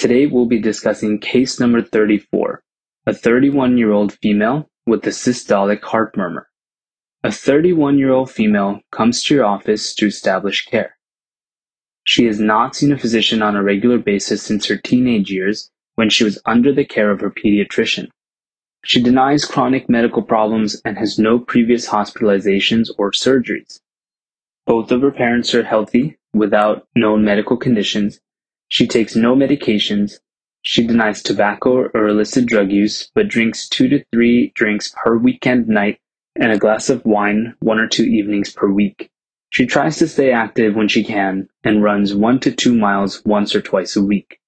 Today we'll be discussing case number 34, a 31 year old female with a systolic heart murmur. A 31 year old female comes to your office to establish care. She has not seen a physician on a regular basis since her teenage years when she was under the care of her pediatrician. She denies chronic medical problems and has no previous hospitalizations or surgeries. Both of her parents are healthy without known medical conditions she takes no medications. She denies tobacco or illicit drug use, but drinks two to three drinks per weekend night and a glass of wine one or two evenings per week. She tries to stay active when she can and runs one to two miles once or twice a week.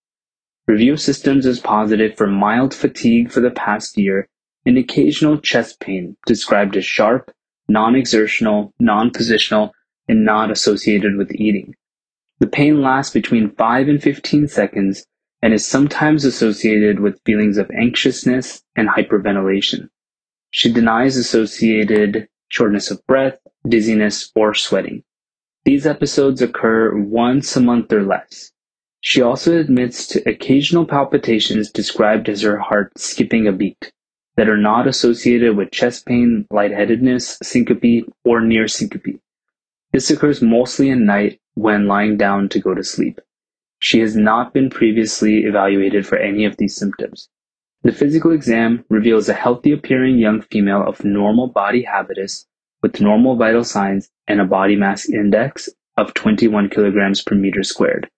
Review systems is positive for mild fatigue for the past year and occasional chest pain described as sharp, non-exertional, non-positional, and not associated with eating. The pain lasts between 5 and 15 seconds and is sometimes associated with feelings of anxiousness and hyperventilation. She denies associated shortness of breath, dizziness, or sweating. These episodes occur once a month or less. She also admits to occasional palpitations described as her heart skipping a beat that are not associated with chest pain, lightheadedness, syncope, or near syncope. This occurs mostly at night when lying down to go to sleep. She has not been previously evaluated for any of these symptoms. The physical exam reveals a healthy appearing young female of normal body habitus with normal vital signs and a body mass index of 21 kilograms per meter squared.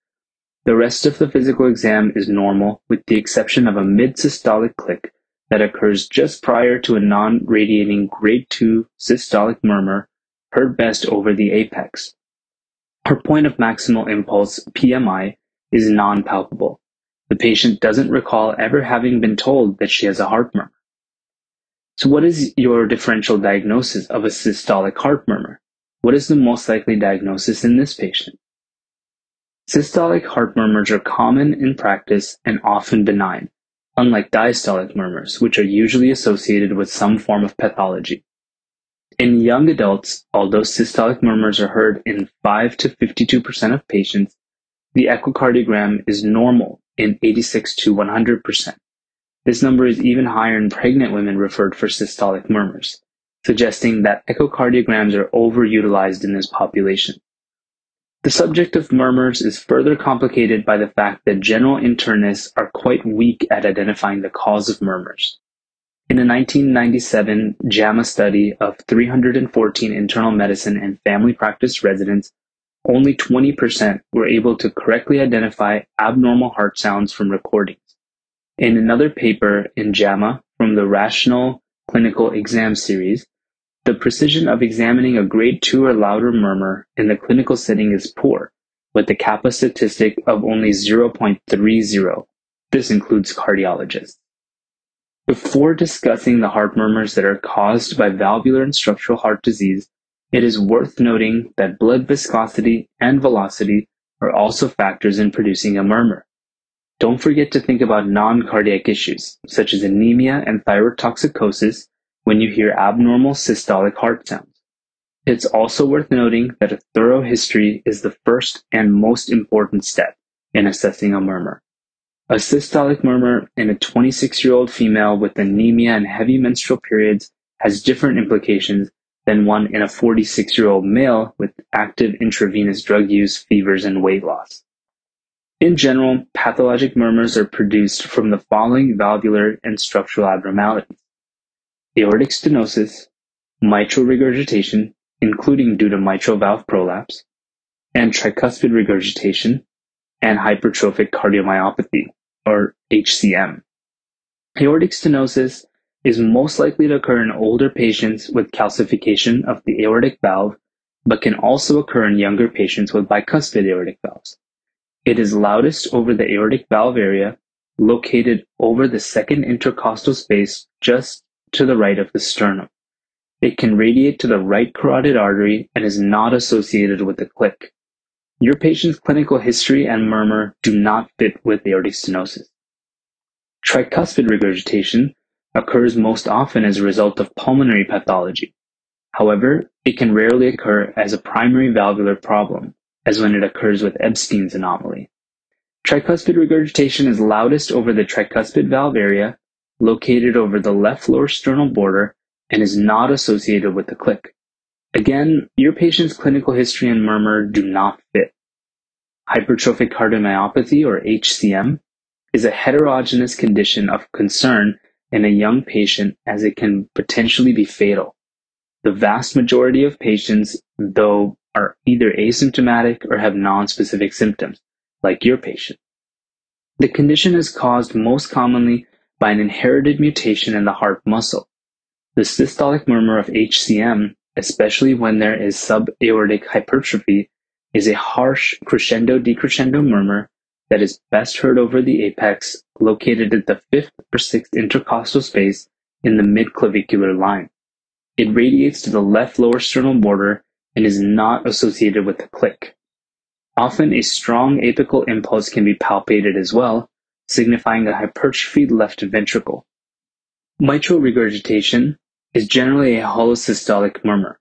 The rest of the physical exam is normal with the exception of a mid-systolic click that occurs just prior to a non-radiating grade 2 systolic murmur heard best over the apex. Her point of maximal impulse (PMI) is non-palpable; the patient doesn't recall ever having been told that she has a heart murmur. So what is your differential diagnosis of a systolic heart murmur? What is the most likely diagnosis in this patient? Systolic heart murmurs are common in practice and often benign, unlike diastolic murmurs, which are usually associated with some form of pathology. In young adults, although systolic murmurs are heard in 5 to 52 percent of patients, the echocardiogram is normal in 86 to 100 percent. This number is even higher in pregnant women referred for systolic murmurs, suggesting that echocardiograms are overutilized in this population. The subject of murmurs is further complicated by the fact that general internists are quite weak at identifying the cause of murmurs. In a 1997 JAMA study of 314 internal medicine and family practice residents, only 20% were able to correctly identify abnormal heart sounds from recordings. In another paper in JAMA from the Rational Clinical Exam Series, the precision of examining a grade 2 or louder murmur in the clinical setting is poor, with a kappa statistic of only 0.30. This includes cardiologists. Before discussing the heart murmurs that are caused by valvular and structural heart disease, it is worth noting that blood viscosity and velocity are also factors in producing a murmur. Don't forget to think about non-cardiac issues, such as anemia and thyrotoxicosis, when you hear abnormal systolic heart sounds. It's also worth noting that a thorough history is the first and most important step in assessing a murmur. A systolic murmur in a 26-year-old female with anemia and heavy menstrual periods has different implications than one in a 46-year-old male with active intravenous drug use, fevers, and weight loss. In general, pathologic murmurs are produced from the following valvular and structural abnormalities: aortic stenosis, mitral regurgitation, including due to mitral valve prolapse, and tricuspid regurgitation, and hypertrophic cardiomyopathy, or HCM. Aortic stenosis is most likely to occur in older patients with calcification of the aortic valve, but can also occur in younger patients with bicuspid aortic valves. It is loudest over the aortic valve area located over the second intercostal space just to the right of the sternum. It can radiate to the right carotid artery and is not associated with the click. Your patient's clinical history and murmur do not fit with aortic stenosis. Tricuspid regurgitation occurs most often as a result of pulmonary pathology. However, it can rarely occur as a primary valvular problem, as when it occurs with Ebstein's anomaly. Tricuspid regurgitation is loudest over the tricuspid valve area, located over the left lower sternal border, and is not associated with the click. Again, your patient's clinical history and murmur do not fit. Hypertrophic cardiomyopathy, or HCM, is a heterogeneous condition of concern in a young patient as it can potentially be fatal. The vast majority of patients, though, are either asymptomatic or have non-specific symptoms, like your patient. The condition is caused most commonly by an inherited mutation in the heart muscle. The systolic murmur of HCM, especially when there is subaortic hypertrophy, is a harsh crescendo-decrescendo murmur that is best heard over the apex located at the fifth or sixth intercostal space in the midclavicular line. It radiates to the left lower sternal border and is not associated with a click. Often a strong apical impulse can be palpated as well, signifying a hypertrophied left ventricle. Mitral regurgitation is generally a holosystolic murmur.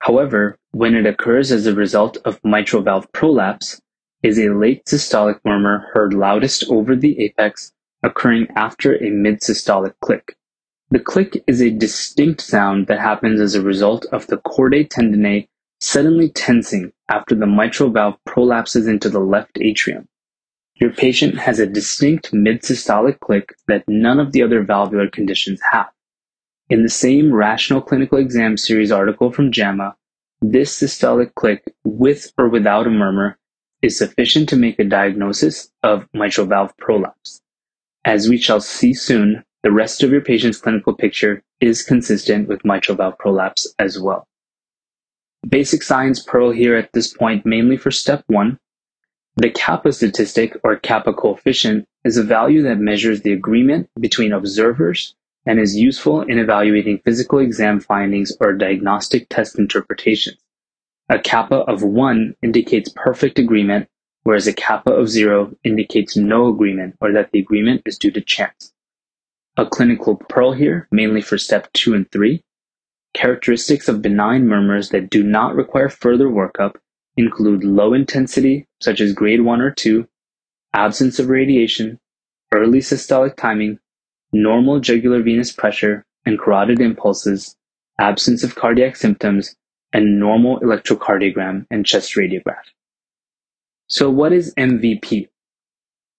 However, when it occurs as a result of mitral valve prolapse, is a late systolic murmur heard loudest over the apex, occurring after a mid-systolic click. The click is a distinct sound that happens as a result of the chordae tendineae suddenly tensing after the mitral valve prolapses into the left atrium. Your patient has a distinct mid-systolic click that none of the other valvular conditions have. In the same Rational Clinical Exam Series article from JAMA, this systolic click with or without a murmur is sufficient to make a diagnosis of mitral valve prolapse. As we shall see soon, the rest of your patient's clinical picture is consistent with mitral valve prolapse as well. Basic science pearl here at this point mainly for step one. The kappa statistic or kappa coefficient is a value that measures the agreement between observers and is useful in evaluating physical exam findings or diagnostic test interpretations. A kappa of 1 indicates perfect agreement, whereas a kappa of 0 indicates no agreement or that the agreement is due to chance. A clinical pearl here, mainly for step 2 and 3. Characteristics of benign murmurs that do not require further workup include low intensity, such as grade 1 or 2, absence of radiation, early systolic timing, normal jugular venous pressure and carotid impulses, absence of cardiac symptoms, and normal electrocardiogram and chest radiograph. So what is MVP?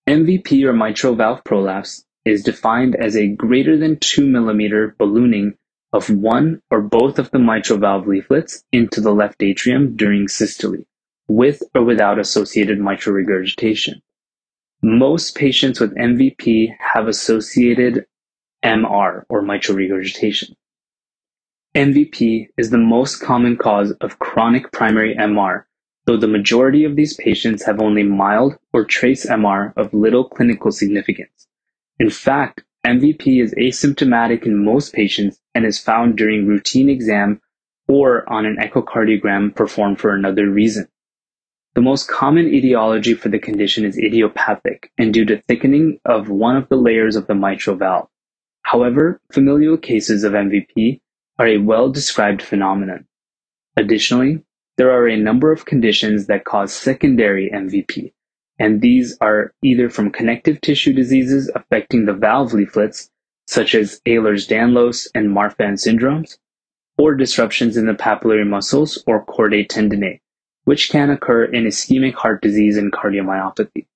MVP or mitral valve prolapse is defined as a greater than 2 millimeter ballooning of one or both of the mitral valve leaflets into the left atrium during systole, with or without associated mitral regurgitation. Most patients with MVP have associated MR or mitral regurgitation. MVP is the most common cause of chronic primary MR, though the majority of these patients have only mild or trace MR of little clinical significance. In fact, MVP is asymptomatic in most patients and is found during routine exam or on an echocardiogram performed for another reason. The most common etiology for the condition is idiopathic and due to thickening of one of the layers of the mitral valve. However, familial cases of MVP are a well-described phenomenon. Additionally, there are a number of conditions that cause secondary MVP, and these are either from connective tissue diseases affecting the valve leaflets, such as Ehlers-Danlos and Marfan syndromes, or disruptions in the papillary muscles or chordae tendineae, which can occur in ischemic heart disease and cardiomyopathy.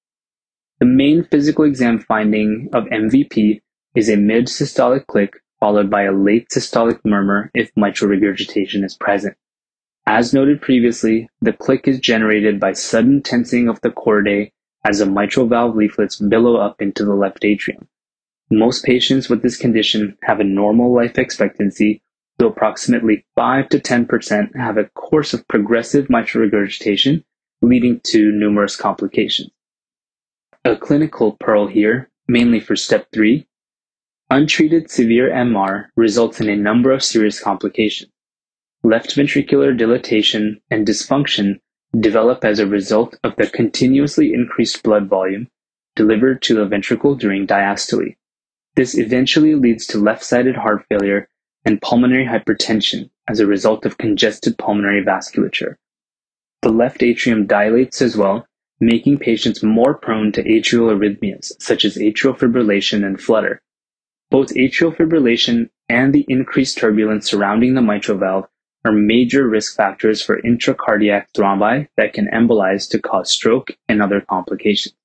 The main physical exam finding of MVP is a mid-systolic click followed by a late systolic murmur if mitral regurgitation is present. As noted previously, the click is generated by sudden tensing of the chordae as the mitral valve leaflets billow up into the left atrium. Most patients with this condition have a normal life expectancy, though approximately 5 to 10% have a course of progressive mitral regurgitation, leading to numerous complications. A clinical pearl here mainly for step 3, untreated severe MR results in a number of serious complications. Left ventricular dilatation and dysfunction develop as a result of the continuously increased blood volume delivered to the ventricle during diastole. This eventually leads to left-sided heart failure and pulmonary hypertension as a result of congested pulmonary vasculature. The left atrium dilates as well, making patients more prone to atrial arrhythmias, such as atrial fibrillation and flutter. Both atrial fibrillation and the increased turbulence surrounding the mitral valve are major risk factors for intracardiac thrombi that can embolize to cause stroke and other complications.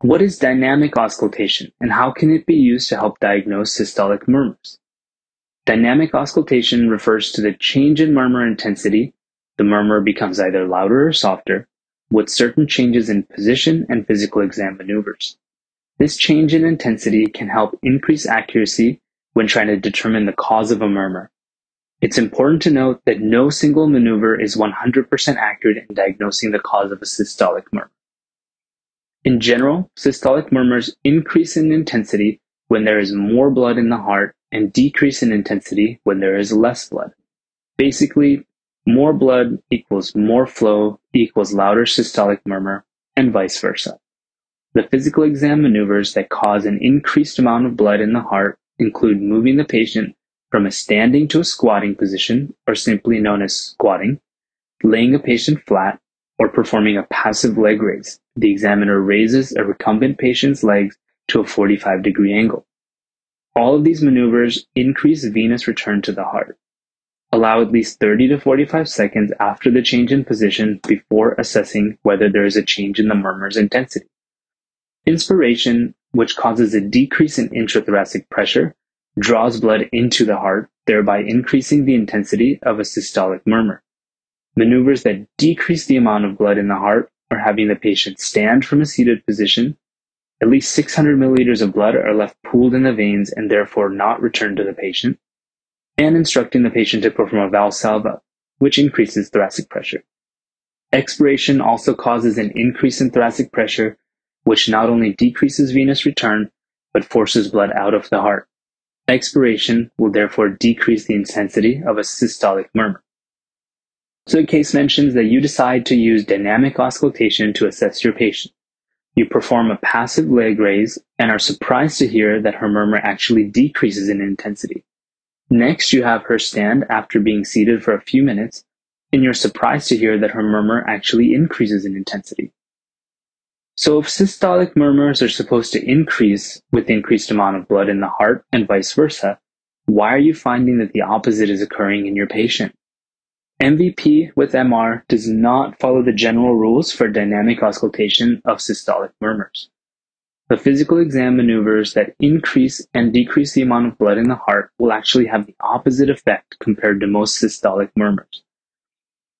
What is dynamic auscultation and how can it be used to help diagnose systolic murmurs? Dynamic auscultation refers to the change in murmur intensity. The murmur becomes either louder or softer with certain changes in position and physical exam maneuvers. This change in intensity can help increase accuracy when trying to determine the cause of a murmur. It's important to note that no single maneuver is 100% accurate in diagnosing the cause of a systolic murmur. In general, systolic murmurs increase in intensity when there is more blood in the heart and decrease in intensity when there is less blood. Basically, more blood equals more flow equals louder systolic murmur and vice versa. The physical exam maneuvers that cause an increased amount of blood in the heart include moving the patient from a standing to a squatting position, or simply known as squatting, laying a patient flat, or performing a passive leg raise. The examiner raises a recumbent patient's legs to a 45 degree angle. All of these maneuvers increase venous return to the heart. Allow at least 30 to 45 seconds after the change in position before assessing whether there is a change in the murmur's intensity. Inspiration, which causes a decrease in intrathoracic pressure, draws blood into the heart, thereby increasing the intensity of a systolic murmur. Maneuvers that decrease the amount of blood in the heart are having the patient stand from a seated position. At least 600 milliliters of blood are left pooled in the veins and therefore not returned to the patient, and instructing the patient to perform a Valsalva, which increases thoracic pressure. Expiration also causes an increase in thoracic pressure, which not only decreases venous return, but forces blood out of the heart. Expiration will therefore decrease the intensity of a systolic murmur. So the case mentions that you decide to use dynamic auscultation to assess your patient. You perform a passive leg raise and are surprised to hear that her murmur actually decreases in intensity. Next, you have her stand after being seated for a few minutes, and you're surprised to hear that her murmur actually increases in intensity. So if systolic murmurs are supposed to increase with increased amount of blood in the heart and vice versa, why are you finding that the opposite is occurring in your patient? MVP with MR does not follow the general rules for dynamic auscultation of systolic murmurs. The physical exam maneuvers that increase and decrease the amount of blood in the heart will actually have the opposite effect compared to most systolic murmurs.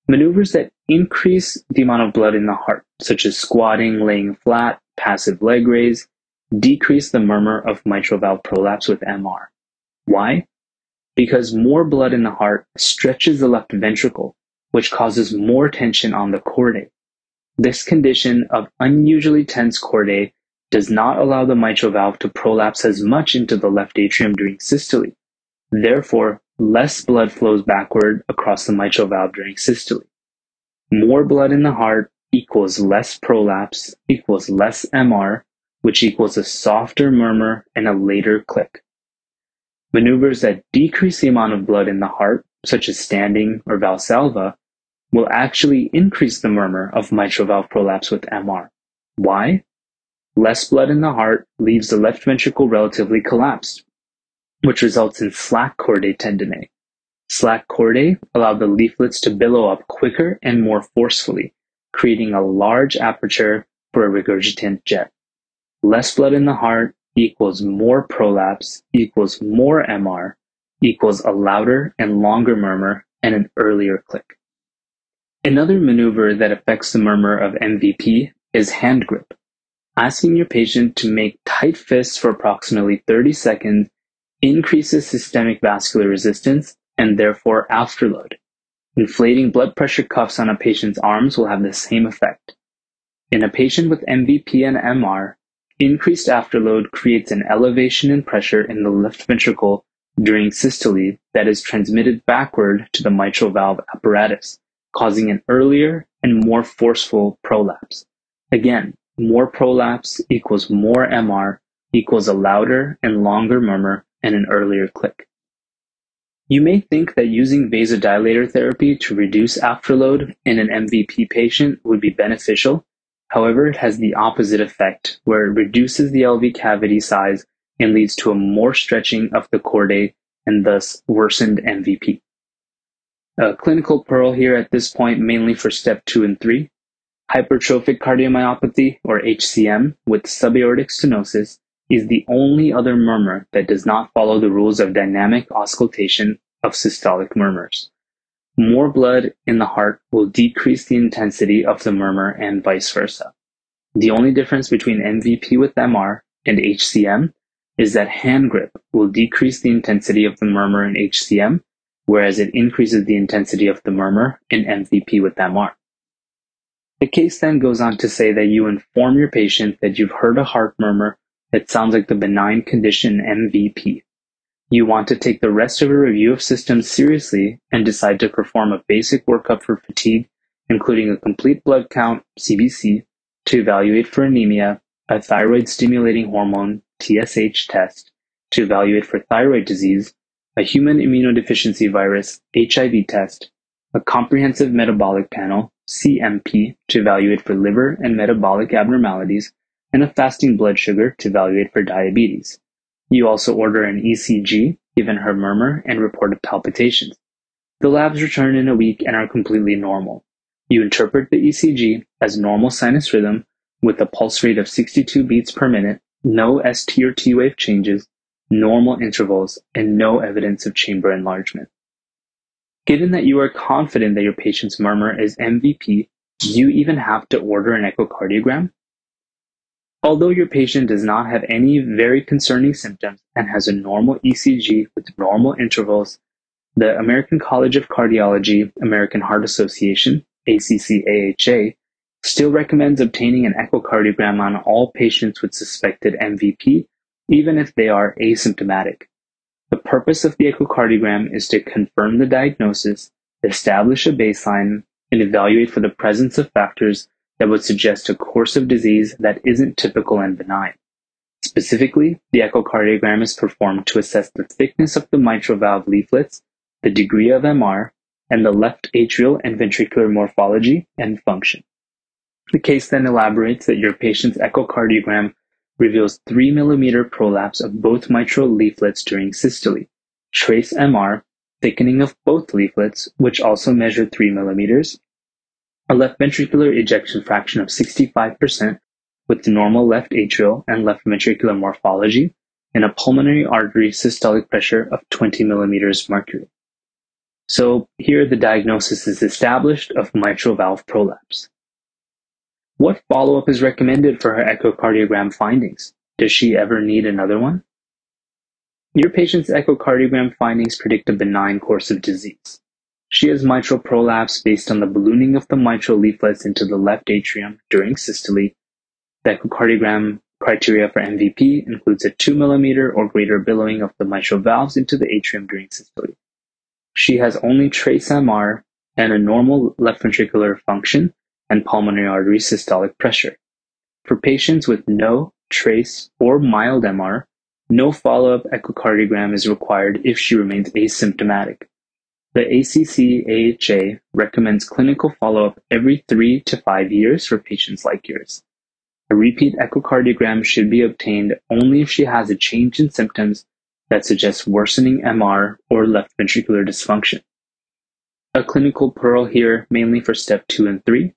Maneuvers that increase the amount of blood in the heart, such as squatting, laying flat, passive leg raise, decrease the murmur of mitral valve prolapse with MR. Why? Because more blood in the heart stretches the left ventricle, which causes more tension on the chordae. This condition of unusually tense chordae does not allow the mitral valve to prolapse as much into the left atrium during systole. Therefore, less blood flows backward across the mitral valve during systole. More blood in the heart equals less prolapse equals less MR, which equals a softer murmur and a later click. Maneuvers that decrease the amount of blood in the heart, such as standing or valsalva, will actually increase the murmur of mitral valve prolapse with MR. Why? Less blood in the heart leaves the left ventricle relatively collapsed, which results in slack chordae tendineae. Slack chordae allow the leaflets to billow up quicker and more forcefully, creating a large aperture for a regurgitant jet. Less blood in the heart equals more prolapse equals more MR equals a louder and longer murmur and an earlier click. Another maneuver that affects the murmur of MVP is hand grip. Asking your patient to make tight fists for approximately 30 seconds increases systemic vascular resistance and therefore afterload. Inflating blood pressure cuffs on a patient's arms will have the same effect. In a patient with MVP and MR, Increased afterload creates an elevation in pressure in the left ventricle during systole that is transmitted backward to the mitral valve apparatus, causing an earlier and more forceful prolapse. Again, more prolapse equals more MR equals a louder and longer murmur and an earlier click. You may think that using vasodilator therapy to reduce afterload in an MVP patient would be beneficial. However, it has the opposite effect, where it reduces the LV cavity size and leads to a more stretching of the chordae and thus worsened MVP. A clinical pearl here at this point mainly for step 2 and 3. Hypertrophic cardiomyopathy, or HCM, with subaortic stenosis is the only other murmur that does not follow the rules of dynamic auscultation of systolic murmurs. More blood in the heart will decrease the intensity of the murmur and vice versa. The only difference between MVP with MR and HCM is that hand grip will decrease the intensity of the murmur in HCM, whereas it increases the intensity of the murmur in MVP with MR. The case then goes on to say that you inform your patient that you've heard a heart murmur that sounds like the benign condition MVP. You want to take the rest of a review of systems seriously and decide to perform a basic workup for fatigue, including a complete blood count, CBC, to evaluate for anemia, a thyroid stimulating hormone, TSH test, to evaluate for thyroid disease, a human immunodeficiency virus, HIV test, a comprehensive metabolic panel, CMP, to evaluate for liver and metabolic abnormalities, and a fasting blood sugar to evaluate for diabetes. You also order an ECG, given her murmur and reported palpitations. The labs return in a week and are completely normal. You interpret the ECG as normal sinus rhythm with a pulse rate of 62 beats per minute, no ST or T wave changes, normal intervals, and no evidence of chamber enlargement. Given that you are confident that your patient's murmur is MVP, do you even have to order an echocardiogram? Although your patient does not have any very concerning symptoms and has a normal ECG with normal intervals, the American College of Cardiology, American Heart Association, ACC-AHA, still recommends obtaining an echocardiogram on all patients with suspected MVP, even if they are asymptomatic. The purpose of the echocardiogram is to confirm the diagnosis, establish a baseline, and evaluate for the presence of factors that would suggest a course of disease that isn't typical and benign. Specifically, the echocardiogram is performed to assess the thickness of the mitral valve leaflets, the degree of MR, and the left atrial and ventricular morphology and function. The case then elaborates that your patient's echocardiogram reveals 3 mm prolapse of both mitral leaflets during systole, trace MR, thickening of both leaflets, which also measure 3 mm, a left ventricular ejection fraction of 65% with normal left atrial and left ventricular morphology, and a pulmonary artery systolic pressure of 20 millimeters mercury. So here the diagnosis is established of mitral valve prolapse. What follow-up is recommended for her echocardiogram findings? Does she ever need another one? Your patient's echocardiogram findings predict a benign course of disease. She has mitral prolapse based on the ballooning of the mitral leaflets into the left atrium during systole. The echocardiogram criteria for MVP includes a 2 millimeter or greater billowing of the mitral valves into the atrium during systole. She has only trace MR and a normal left ventricular function and pulmonary artery systolic pressure. For patients with no, trace, or mild MR, no follow-up echocardiogram is required if she remains asymptomatic. The ACC-AHA recommends clinical follow-up every three to five years for patients like yours. A repeat echocardiogram should be obtained only if she has a change in symptoms that suggests worsening MR or left ventricular dysfunction. A clinical pearl here mainly for step 2 and 3.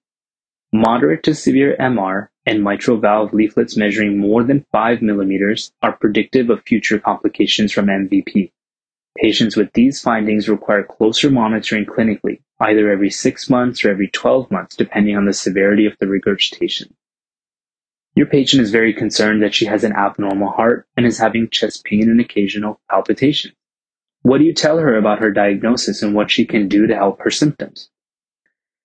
Moderate to severe MR and mitral valve leaflets measuring more than 5 millimeters are predictive of future complications from MVP. Patients with these findings require closer monitoring clinically, either every 6 months or every 12 months, depending on the severity of the regurgitation. Your patient is very concerned that she has an abnormal heart and is having chest pain and occasional palpitation. What do you tell her about her diagnosis and what she can do to help her symptoms?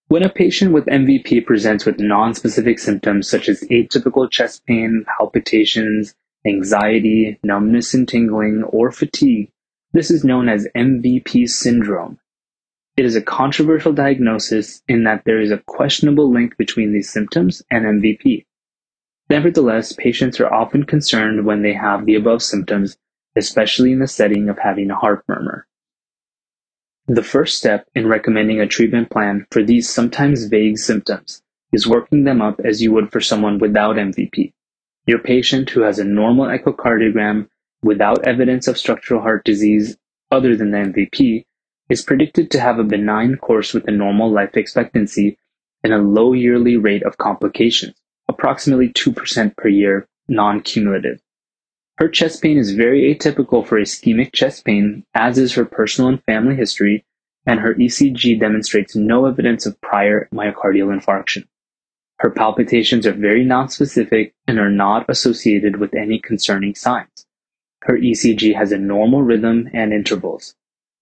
When a patient with MVP presents with nonspecific symptoms such as atypical chest pain, palpitations, anxiety, numbness and tingling, or fatigue, this is known as MVP syndrome. It is a controversial diagnosis in that there is a questionable link between these symptoms and MVP. Nevertheless, patients are often concerned when they have the above symptoms, especially in the setting of having a heart murmur. The first step in recommending a treatment plan for these sometimes vague symptoms is working them up as you would for someone without MVP. Your patient who has a normal echocardiogram without evidence of structural heart disease other than the MVP is predicted to have a benign course with a normal life expectancy and a low yearly rate of complications approximately 2% per year, non-cumulative. Her chest pain is very atypical for ischemic chest pain, as is her personal and family history, and her ECG demonstrates no evidence of prior myocardial infarction. Her palpitations are very nonspecific and are not associated with any concerning signs. Her ECG has a normal rhythm and intervals.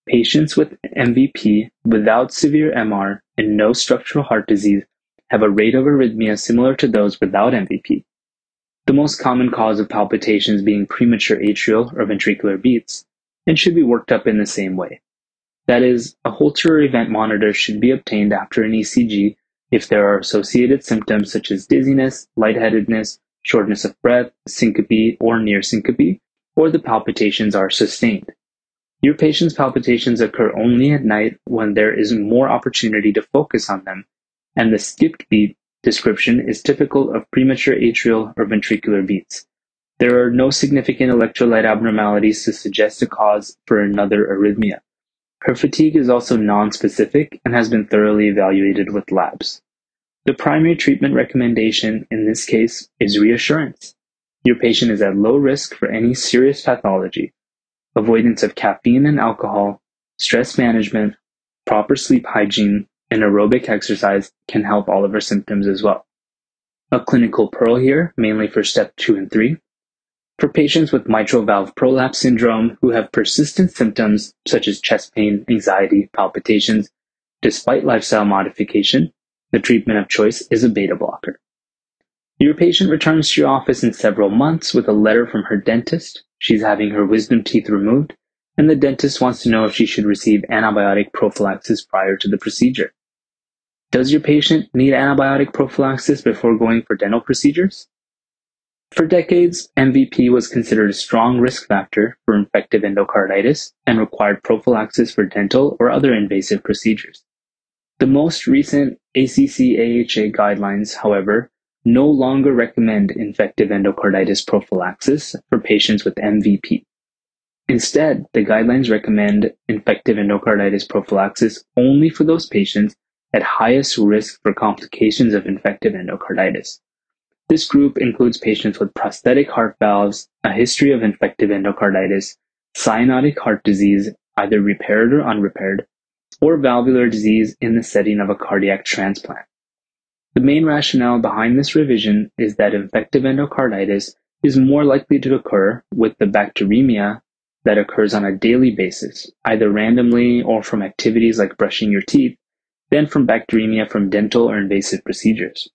Patients with MVP without severe MR and no structural heart disease have a rate of arrhythmia similar to those without MVP. The most common cause of palpitations being premature atrial or ventricular beats, and should be worked up in the same way. That is, a Holter event monitor should be obtained after an ECG if there are associated symptoms such as dizziness, lightheadedness, shortness of breath, syncope or near syncope, or the palpitations are sustained. Your patient's palpitations occur only at night when there is more opportunity to focus on them and the skipped beat description is typical of premature atrial or ventricular beats. There are no significant electrolyte abnormalities to suggest a cause for another arrhythmia. Her fatigue is also nonspecific and has been thoroughly evaluated with labs. The primary treatment recommendation in this case is reassurance. Your patient is at low risk for any serious pathology. Avoidance of caffeine and alcohol, stress management, proper sleep hygiene, and aerobic exercise can help all of our symptoms as well. A clinical pearl here, mainly for step two and three. For patients with mitral valve prolapse syndrome who have persistent symptoms such as chest pain, anxiety, palpitations, despite lifestyle modification, the treatment of choice is a beta blocker. Your patient returns to your office in several months with a letter from her dentist. She's having her wisdom teeth removed, and the dentist wants to know if she should receive antibiotic prophylaxis prior to the procedure. Does your patient need antibiotic prophylaxis before going for dental procedures? For decades, MVP was considered a strong risk factor for infective endocarditis and required prophylaxis for dental or other invasive procedures. The most recent ACC-AHA guidelines, however, no longer recommend infective endocarditis prophylaxis for patients with MVP. Instead, the guidelines recommend infective endocarditis prophylaxis only for those patients at highest risk for complications of infective endocarditis. This group includes patients with prosthetic heart valves, a history of infective endocarditis, cyanotic heart disease, either repaired or unrepaired, or valvular disease in the setting of a cardiac transplant. The main rationale behind this revision is that infective endocarditis is more likely to occur with the bacteremia that occurs on a daily basis, either randomly or from activities like brushing your teeth, than from bacteremia from dental or invasive procedures.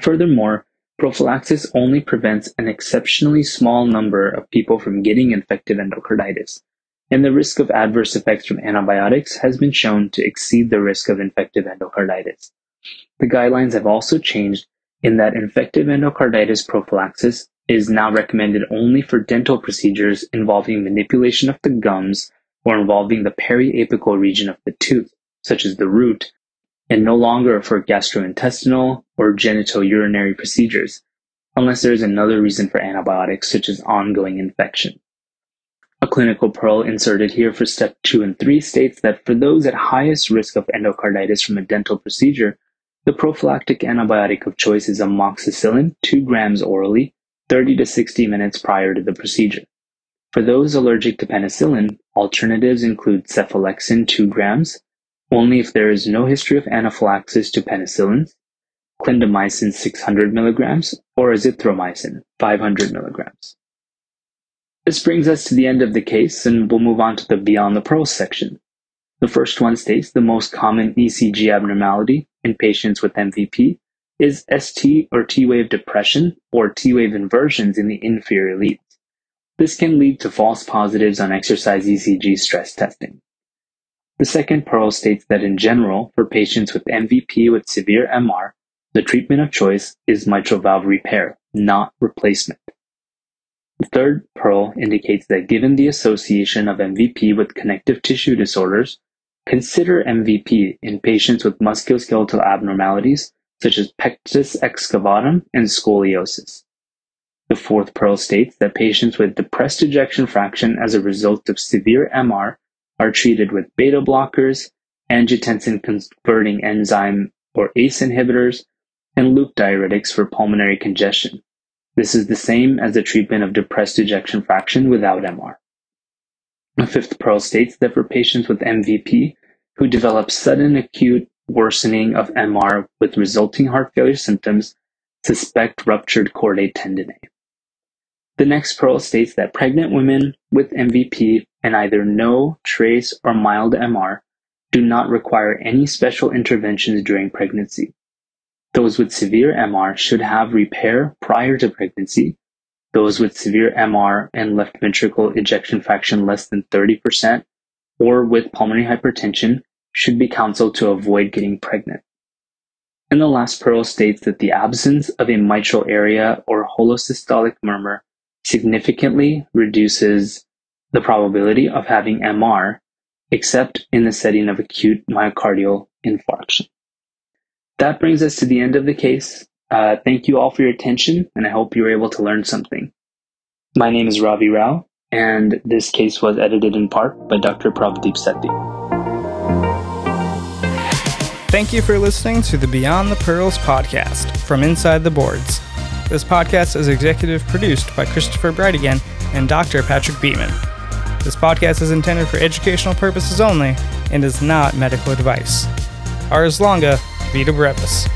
Furthermore, prophylaxis only prevents an exceptionally small number of people from getting infective endocarditis, and the risk of adverse effects from antibiotics has been shown to exceed the risk of infective endocarditis. The guidelines have also changed in that infective endocarditis prophylaxis is now recommended only for dental procedures involving manipulation of the gums or involving the periapical region of the tooth such as the root, and no longer for gastrointestinal or genitourinary procedures, unless there is another reason for antibiotics, such as ongoing infection. A clinical pearl inserted here for step 2 and 3 states that for those at highest risk of endocarditis from a dental procedure, the prophylactic antibiotic of choice is amoxicillin, 2 grams orally, 30 to 60 minutes prior to the procedure. For those allergic to penicillin, alternatives include cephalexin 2 grams, only if there is no history of anaphylaxis to penicillins, clindamycin 600 milligrams, or azithromycin 500 milligrams. This brings us to the end of the case, and we'll move on to the Beyond the Pearls section. The first one states the most common ECG abnormality in patients with MVP is ST or T wave depression or T wave inversions in the inferior leads. This can lead to false positives on exercise ECG stress testing. The second Pearl states that in general, for patients with MVP with severe MR, the treatment of choice is mitral valve repair, not replacement. The third Pearl indicates that given the association of MVP with connective tissue disorders, consider MVP in patients with musculoskeletal abnormalities such as pectus excavatum and scoliosis. The fourth Pearl states that patients with depressed ejection fraction as a result of severe MR are treated with beta blockers, angiotensin converting enzyme or ACE inhibitors, and loop diuretics for pulmonary congestion. This is the same as the treatment of depressed ejection fraction without MR. The fifth Pearl states that for patients with MVP who develop sudden acute worsening of MR with resulting heart failure symptoms, suspect ruptured chordae tendineae. The next Pearl states that pregnant women with MVP and either no, trace, or mild MR do not require any special interventions during pregnancy. Those with severe MR should have repair prior to pregnancy. Those with severe MR and left ventricle ejection fraction less than 30% or with pulmonary hypertension should be counseled to avoid getting pregnant. And the last pearl states that the absence of a mitral area or holosystolic murmur significantly reduces the probability of having MR, except in the setting of acute myocardial infarction. That brings us to the end of the case. Uh, thank you all for your attention, and I hope you were able to learn something. My name is Ravi Rao, and this case was edited in part by Dr. Pravdeep Sethi. Thank you for listening to the Beyond the Pearls podcast from Inside the Boards. This podcast is executive produced by Christopher Breitigan and Dr. Patrick Beeman. This podcast is intended for educational purposes only and is not medical advice. Ars longa, Vita brevis.